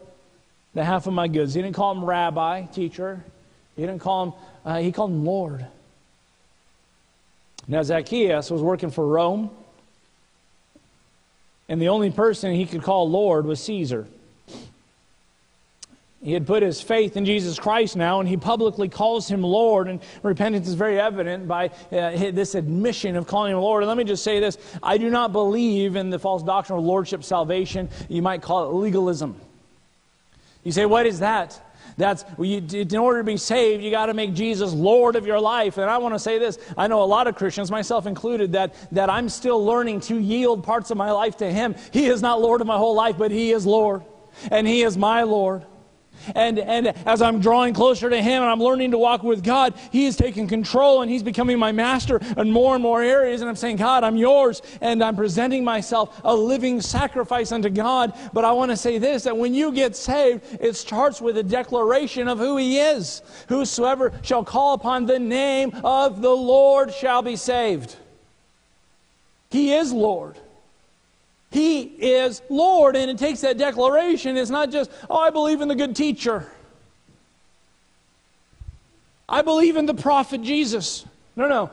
the half of my goods. He didn't call him rabbi, teacher. He didn't call him, uh, he called him Lord. Now, Zacchaeus was working for Rome, and the only person he could call Lord was Caesar. He had put his faith in Jesus Christ now, and he publicly calls him Lord. And repentance is very evident by uh, this admission of calling him Lord. And let me just say this I do not believe in the false doctrine of lordship salvation. You might call it legalism. You say, What is that? That's in order to be saved, you got to make Jesus Lord of your life. And I want to say this: I know a lot of Christians, myself included, that that I'm still learning to yield parts of my life to Him. He is not Lord of my whole life, but He is Lord, and He is my Lord. And, and as I'm drawing closer to Him and I'm learning to walk with God, He is taking control and He's becoming my master in more and more areas. And I'm saying, God, I'm yours. And I'm presenting myself a living sacrifice unto God. But I want to say this that when you get saved, it starts with a declaration of who He is. Whosoever shall call upon the name of the Lord shall be saved. He is Lord. He is Lord. And it takes that declaration. It's not just, oh, I believe in the good teacher. I believe in the prophet Jesus. No, no.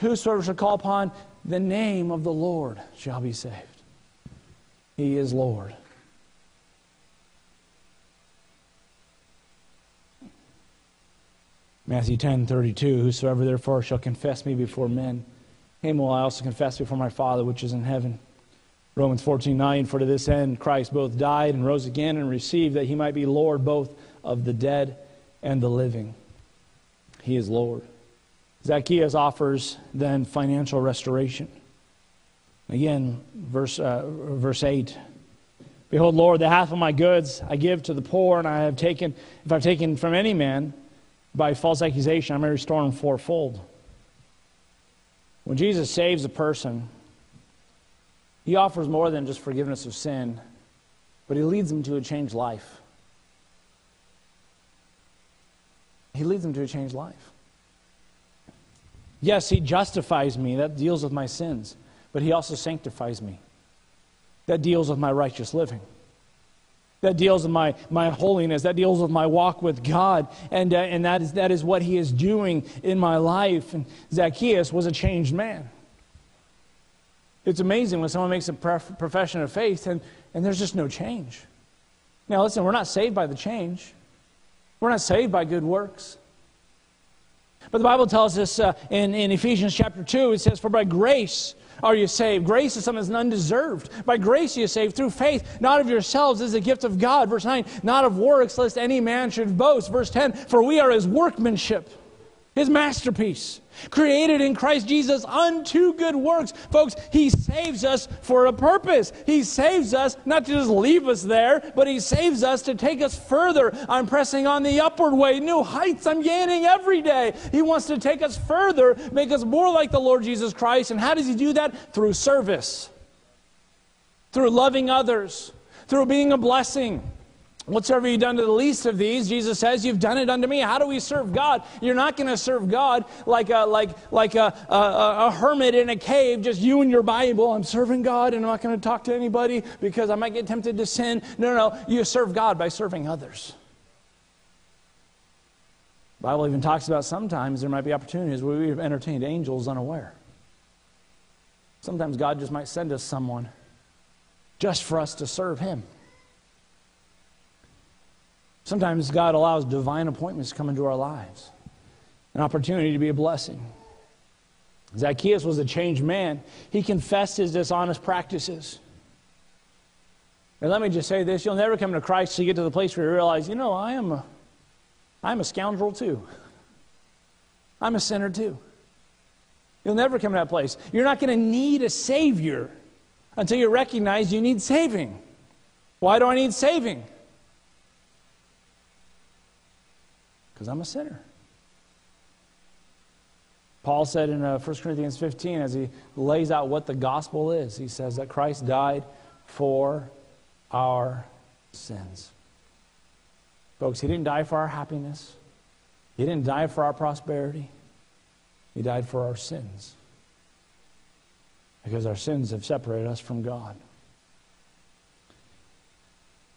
Whosoever shall call upon the name of the Lord shall be saved. He is Lord. Matthew 10 32 Whosoever therefore shall confess me before men, him will I also confess before my Father which is in heaven. Romans 14 9, for to this end Christ both died and rose again and received that he might be Lord both of the dead and the living. He is Lord. Zacchaeus offers then financial restoration. Again, verse, uh, verse 8. Behold, Lord, the half of my goods I give to the poor, and I have taken, if I've taken from any man by false accusation, I may restore him fourfold. When Jesus saves a person, he offers more than just forgiveness of sin, but He leads them to a changed life. He leads them to a changed life. Yes, He justifies me. That deals with my sins. But He also sanctifies me. That deals with my righteous living. That deals with my, my holiness. That deals with my walk with God. And, uh, and that, is, that is what He is doing in my life. And Zacchaeus was a changed man. It's amazing when someone makes a profession of faith and, and there's just no change. Now, listen, we're not saved by the change, we're not saved by good works. But the Bible tells us uh, in, in Ephesians chapter 2, it says, For by grace are you saved. Grace is something that's undeserved. By grace you saved through faith, not of yourselves, as a gift of God. Verse 9, not of works, lest any man should boast. Verse 10, For we are his workmanship, his masterpiece created in Christ Jesus unto good works. Folks, He saves us for a purpose. He saves us not to just leave us there, but He saves us to take us further. I'm pressing on the upward way, new heights I'm gaining every day. He wants to take us further, make us more like the Lord Jesus Christ. And how does He do that? Through service, through loving others, through being a blessing. Whatsoever you've done to the least of these, Jesus says, you've done it unto me. How do we serve God? You're not going to serve God like a, like, like a, a, a, hermit in a cave, just you and your Bible. I'm serving God and I'm not going to talk to anybody because I might get tempted to sin. No, no, no. You serve God by serving others. The Bible even talks about sometimes there might be opportunities where we've entertained angels unaware. Sometimes God just might send us someone just for us to serve Him. Sometimes God allows divine appointments to come into our lives, an opportunity to be a blessing. Zacchaeus was a changed man. He confessed his dishonest practices. And let me just say this you'll never come to Christ you get to the place where you realize, you know, I am a, I'm a scoundrel too. I'm a sinner too. You'll never come to that place. You're not going to need a Savior until you recognize you need saving. Why do I need saving? Because I'm a sinner. Paul said in uh, 1 Corinthians 15, as he lays out what the gospel is, he says that Christ died for our sins. Folks, he didn't die for our happiness, he didn't die for our prosperity, he died for our sins. Because our sins have separated us from God.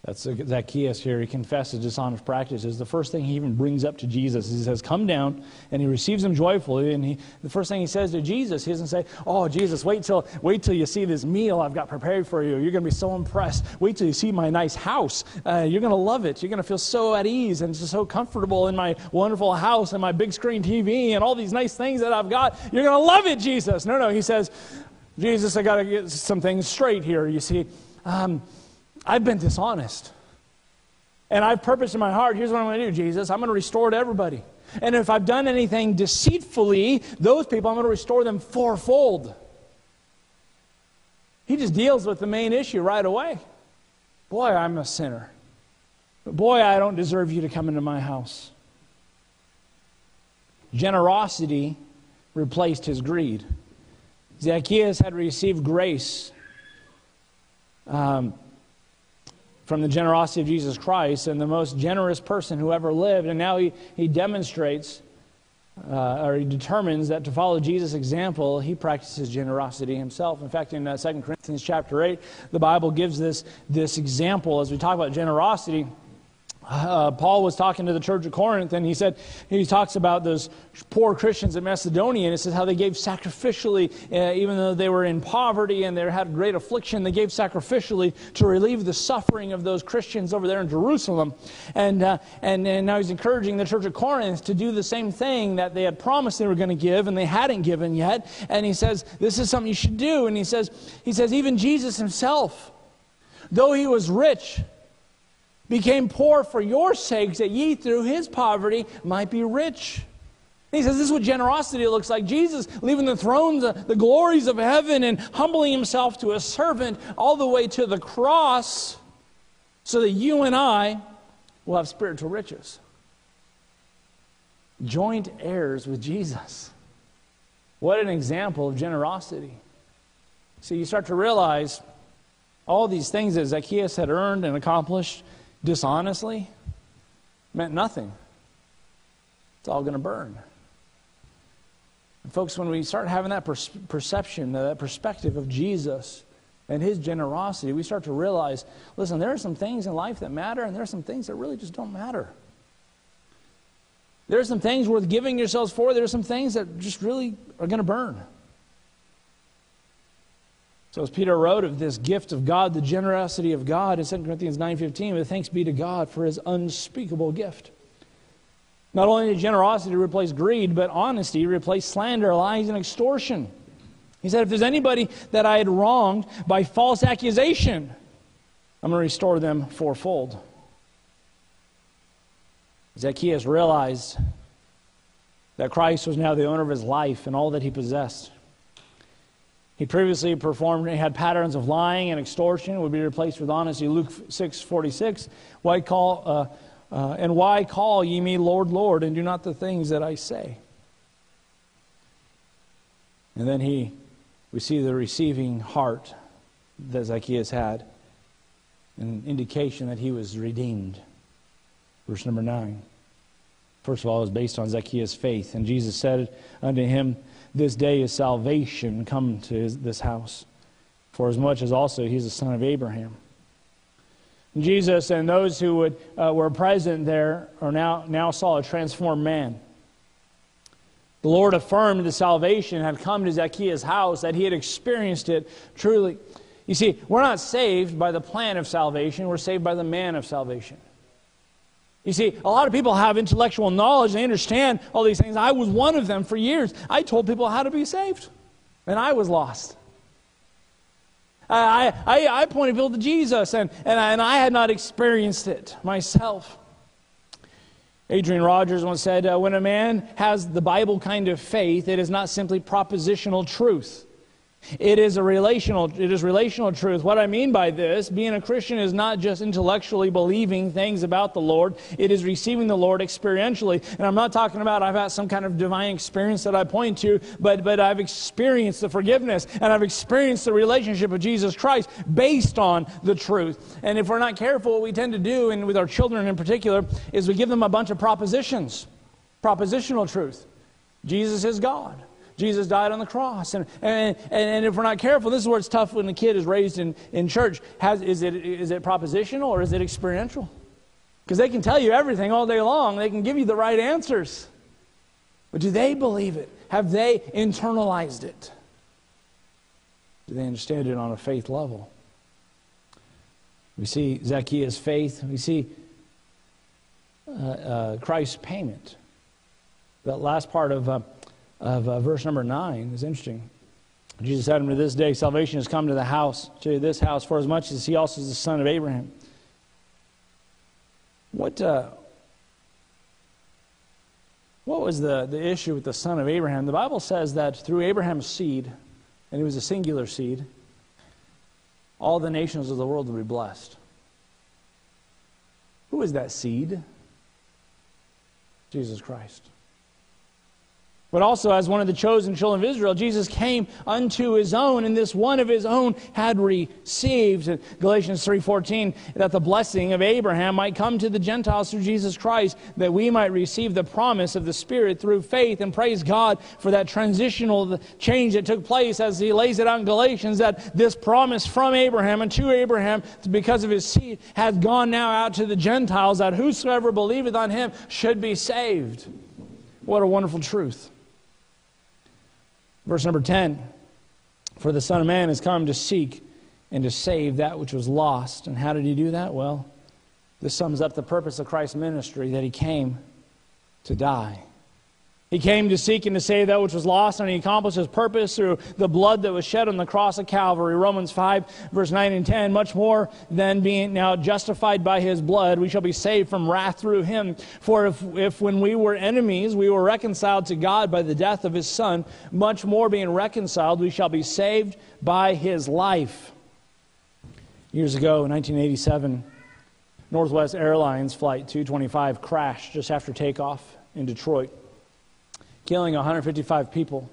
That's Zacchaeus here. He confesses dishonest practices. The first thing he even brings up to Jesus he says, Come down, and he receives him joyfully. And he, the first thing he says to Jesus, he doesn't say, Oh, Jesus, wait till, wait till you see this meal I've got prepared for you. You're going to be so impressed. Wait till you see my nice house. Uh, you're going to love it. You're going to feel so at ease and so comfortable in my wonderful house and my big screen TV and all these nice things that I've got. You're going to love it, Jesus. No, no, he says, Jesus, I got to get some things straight here. You see, um, I've been dishonest. And I've purposed in my heart here's what I'm going to do, Jesus. I'm going to restore to everybody. And if I've done anything deceitfully, those people, I'm going to restore them fourfold. He just deals with the main issue right away. Boy, I'm a sinner. Boy, I don't deserve you to come into my house. Generosity replaced his greed. Zacchaeus had received grace. Um, from the generosity of Jesus Christ and the most generous person who ever lived. And now he, he demonstrates uh, or he determines that to follow Jesus' example, he practices generosity himself. In fact, in uh, 2 Corinthians chapter 8, the Bible gives this, this example as we talk about generosity uh, Paul was talking to the church of Corinth, and he said, he talks about those poor Christians in Macedonia, and it says how they gave sacrificially, uh, even though they were in poverty and they had great affliction, they gave sacrificially to relieve the suffering of those Christians over there in Jerusalem. And, uh, and, and now he's encouraging the church of Corinth to do the same thing that they had promised they were going to give, and they hadn't given yet. And he says, this is something you should do. And he says, he says, even Jesus himself, though he was rich, became poor for your sakes, that ye through his poverty might be rich. he says this is what generosity looks like. Jesus leaving the thrones, the, the glories of heaven, and humbling himself to a servant all the way to the cross so that you and I will have spiritual riches. Joint heirs with Jesus. What an example of generosity. See, you start to realize all these things that Zacchaeus had earned and accomplished dishonestly meant nothing. It's all going to burn. And folks, when we start having that per- perception, that perspective of Jesus and his generosity, we start to realize listen, there are some things in life that matter, and there are some things that really just don't matter. There are some things worth giving yourselves for, there are some things that just really are going to burn. So as Peter wrote of this gift of God, the generosity of God in 2 Corinthians 9.15, but thanks be to God for his unspeakable gift. Not only did generosity replace greed, but honesty replaced slander, lies, and extortion. He said, if there's anybody that I had wronged by false accusation, I'm going to restore them fourfold. Zacchaeus realized that Christ was now the owner of his life and all that he possessed. He previously performed, he had patterns of lying and extortion, would be replaced with honesty. Luke 6 46. Why call, uh, uh, and why call ye me Lord, Lord, and do not the things that I say? And then he, we see the receiving heart that Zacchaeus had, an indication that he was redeemed. Verse number 9. First of all, it was based on Zacchaeus' faith. And Jesus said unto him, this day is salvation come to his, this house, for as much as also he's a son of Abraham. Jesus and those who would, uh, were present there are now, now saw a transformed man. The Lord affirmed the salvation had come to Zacchaeus' house, that he had experienced it truly. You see, we're not saved by the plan of salvation, we're saved by the man of salvation. You see, a lot of people have intellectual knowledge, they understand all these things. I was one of them for years. I told people how to be saved, and I was lost. I, I, I pointed people to Jesus, and, and, I, and I had not experienced it myself. Adrian Rogers once said, uh, When a man has the Bible kind of faith, it is not simply propositional truth. It is a relational, it is relational truth. What I mean by this, being a Christian is not just intellectually believing things about the Lord, it is receiving the Lord experientially. And I'm not talking about I've had some kind of divine experience that I point to, but, but I've experienced the forgiveness and I've experienced the relationship of Jesus Christ based on the truth. And if we're not careful, what we tend to do, and with our children in particular, is we give them a bunch of propositions, propositional truth. Jesus is God. Jesus died on the cross. And, and, and if we're not careful, this is where it's tough when the kid is raised in, in church. Has, is, it, is it propositional or is it experiential? Because they can tell you everything all day long, they can give you the right answers. But do they believe it? Have they internalized it? Do they understand it on a faith level? We see Zacchaeus' faith. We see uh, uh, Christ's payment. That last part of, uh, of uh, verse number 9 is interesting. Jesus said unto this day, Salvation has come to the house, to this house, for as much as he also is the son of Abraham. What, uh, what was the, the issue with the son of Abraham? The Bible says that through Abraham's seed, and it was a singular seed, all the nations of the world will be blessed. Who is that seed? Jesus Christ. But also, as one of the chosen children of Israel, Jesus came unto his own, and this one of his own had received. Galatians 3.14, that the blessing of Abraham might come to the Gentiles through Jesus Christ, that we might receive the promise of the Spirit through faith. And praise God for that transitional change that took place as he lays it out in Galatians, that this promise from Abraham and to Abraham, because of his seed, has gone now out to the Gentiles, that whosoever believeth on him should be saved. What a wonderful truth. Verse number 10 For the Son of Man has come to seek and to save that which was lost. And how did he do that? Well, this sums up the purpose of Christ's ministry that he came to die. He came to seek and to save that which was lost, and he accomplished his purpose through the blood that was shed on the cross of Calvary. Romans 5, verse 9 and 10. Much more than being now justified by his blood, we shall be saved from wrath through him. For if, if when we were enemies, we were reconciled to God by the death of his Son, much more being reconciled, we shall be saved by his life. Years ago, in 1987, Northwest Airlines Flight 225 crashed just after takeoff in Detroit killing 155 people.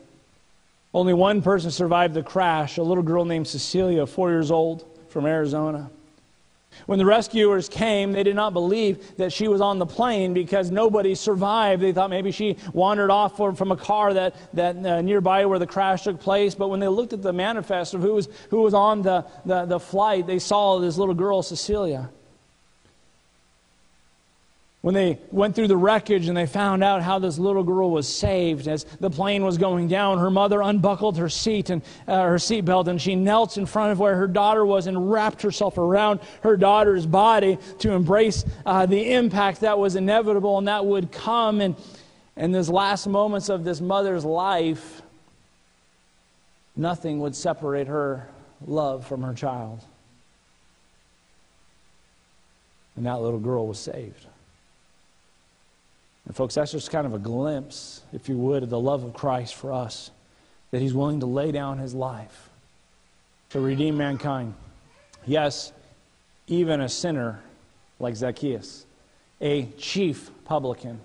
Only one person survived the crash, a little girl named Cecilia, four years old, from Arizona. When the rescuers came, they did not believe that she was on the plane because nobody survived. They thought maybe she wandered off from a car that, that uh, nearby where the crash took place. But when they looked at the manifest of who was, who was on the, the, the flight, they saw this little girl, Cecilia when they went through the wreckage and they found out how this little girl was saved as the plane was going down her mother unbuckled her seat and uh, her seatbelt and she knelt in front of where her daughter was and wrapped herself around her daughter's body to embrace uh, the impact that was inevitable and that would come. And in those last moments of this mother's life nothing would separate her love from her child. And that little girl was saved and, folks, that's just kind of a glimpse, if you would, of the love of Christ for us, that He's willing to lay down His life to redeem mankind. Yes, even a sinner like Zacchaeus, a chief publican,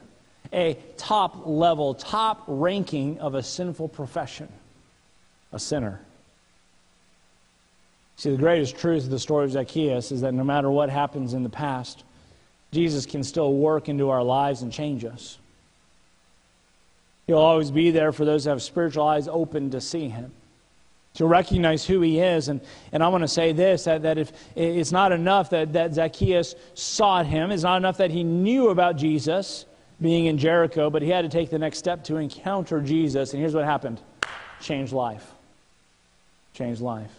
a top level, top ranking of a sinful profession, a sinner. See, the greatest truth of the story of Zacchaeus is that no matter what happens in the past, Jesus can still work into our lives and change us. He'll always be there for those that have spiritual eyes open to see Him, to recognize who He is. And, and I want to say this that, that if it's not enough that, that Zacchaeus sought Him, it's not enough that he knew about Jesus being in Jericho, but he had to take the next step to encounter Jesus. And here's what happened change life. Change life.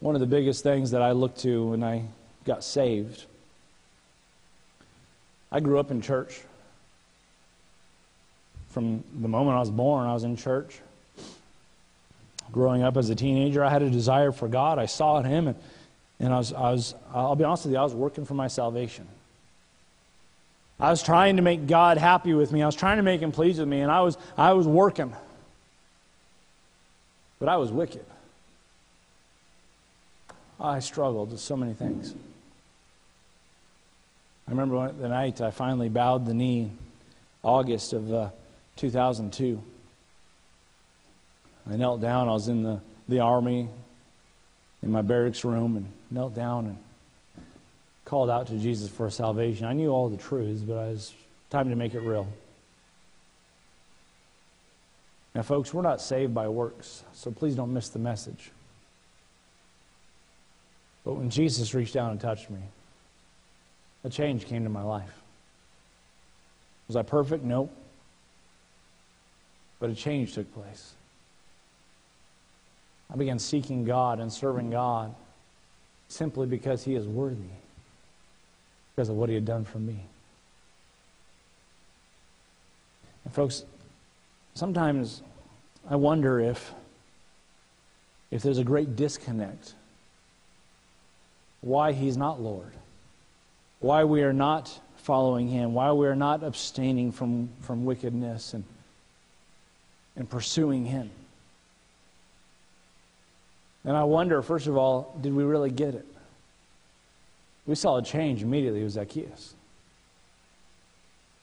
One of the biggest things that I look to when I got saved. I grew up in church. From the moment I was born, I was in church. Growing up as a teenager, I had a desire for God. I saw Him, and, and I, was, I was, I'll be honest with you, I was working for my salvation. I was trying to make God happy with me. I was trying to make Him pleased with me, and I was, I was working. But I was wicked. I struggled with so many things. I remember the night I finally bowed the knee, August of uh, 2002. I knelt down. I was in the, the army in my barracks room and knelt down and called out to Jesus for salvation. I knew all the truths, but it was time to make it real. Now, folks, we're not saved by works, so please don't miss the message. But when Jesus reached down and touched me, a change came to my life. Was I perfect? No. But a change took place. I began seeking God and serving God simply because He is worthy, because of what He had done for me. And, folks, sometimes I wonder if, if there's a great disconnect, why He's not Lord, why we are not following Him, why we are not abstaining from, from wickedness and, and pursuing Him. And I wonder, first of all, did we really get it? We saw a change immediately with Zacchaeus.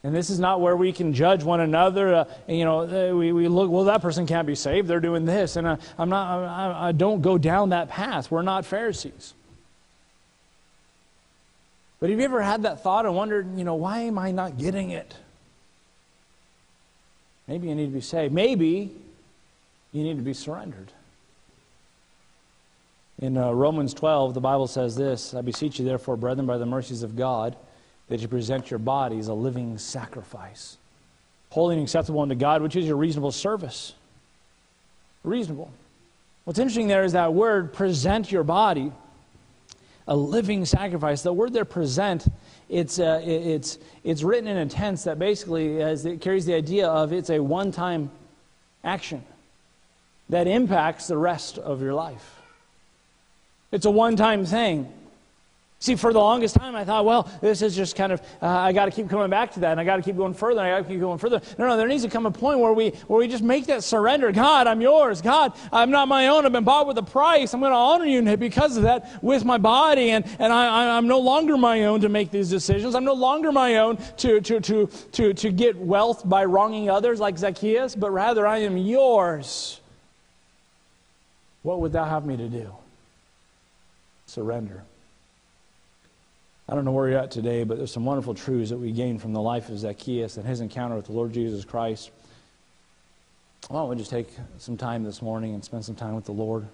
And this is not where we can judge one another. Uh, you know, uh, we, we look, well, that person can't be saved. They're doing this. And I, uh, I'm not, I, I don't go down that path. We're not Pharisees. But have you ever had that thought and wondered, you know, why am I not getting it? Maybe you need to be saved. Maybe you need to be surrendered. In uh, Romans 12, the Bible says this I beseech you, therefore, brethren, by the mercies of God, that you present your bodies a living sacrifice, holy and acceptable unto God, which is your reasonable service. Reasonable. What's interesting there is that word, present your body, a living sacrifice. The word there, present, it's, uh, it's, it's written in a tense that basically it carries the idea of it's a one time action that impacts the rest of your life. It's a one time thing. See, for the longest time, I thought, well, this is just kind of, uh, I got to keep coming back to that, and I got to keep going further, and I got to keep going further. No, no, there needs to come a point where we, where we just make that surrender. God, I'm yours. God, I'm not my own. I've been bought with a price. I'm going to honor you because of that with my body, and, and I, I'm no longer my own to make these decisions. I'm no longer my own to, to, to, to, to get wealth by wronging others like Zacchaeus, but rather I am yours. What would thou have me to do? surrender. I don't know where you're at today, but there's some wonderful truths that we gain from the life of Zacchaeus and his encounter with the Lord Jesus Christ. Why don't we just take some time this morning and spend some time with the Lord?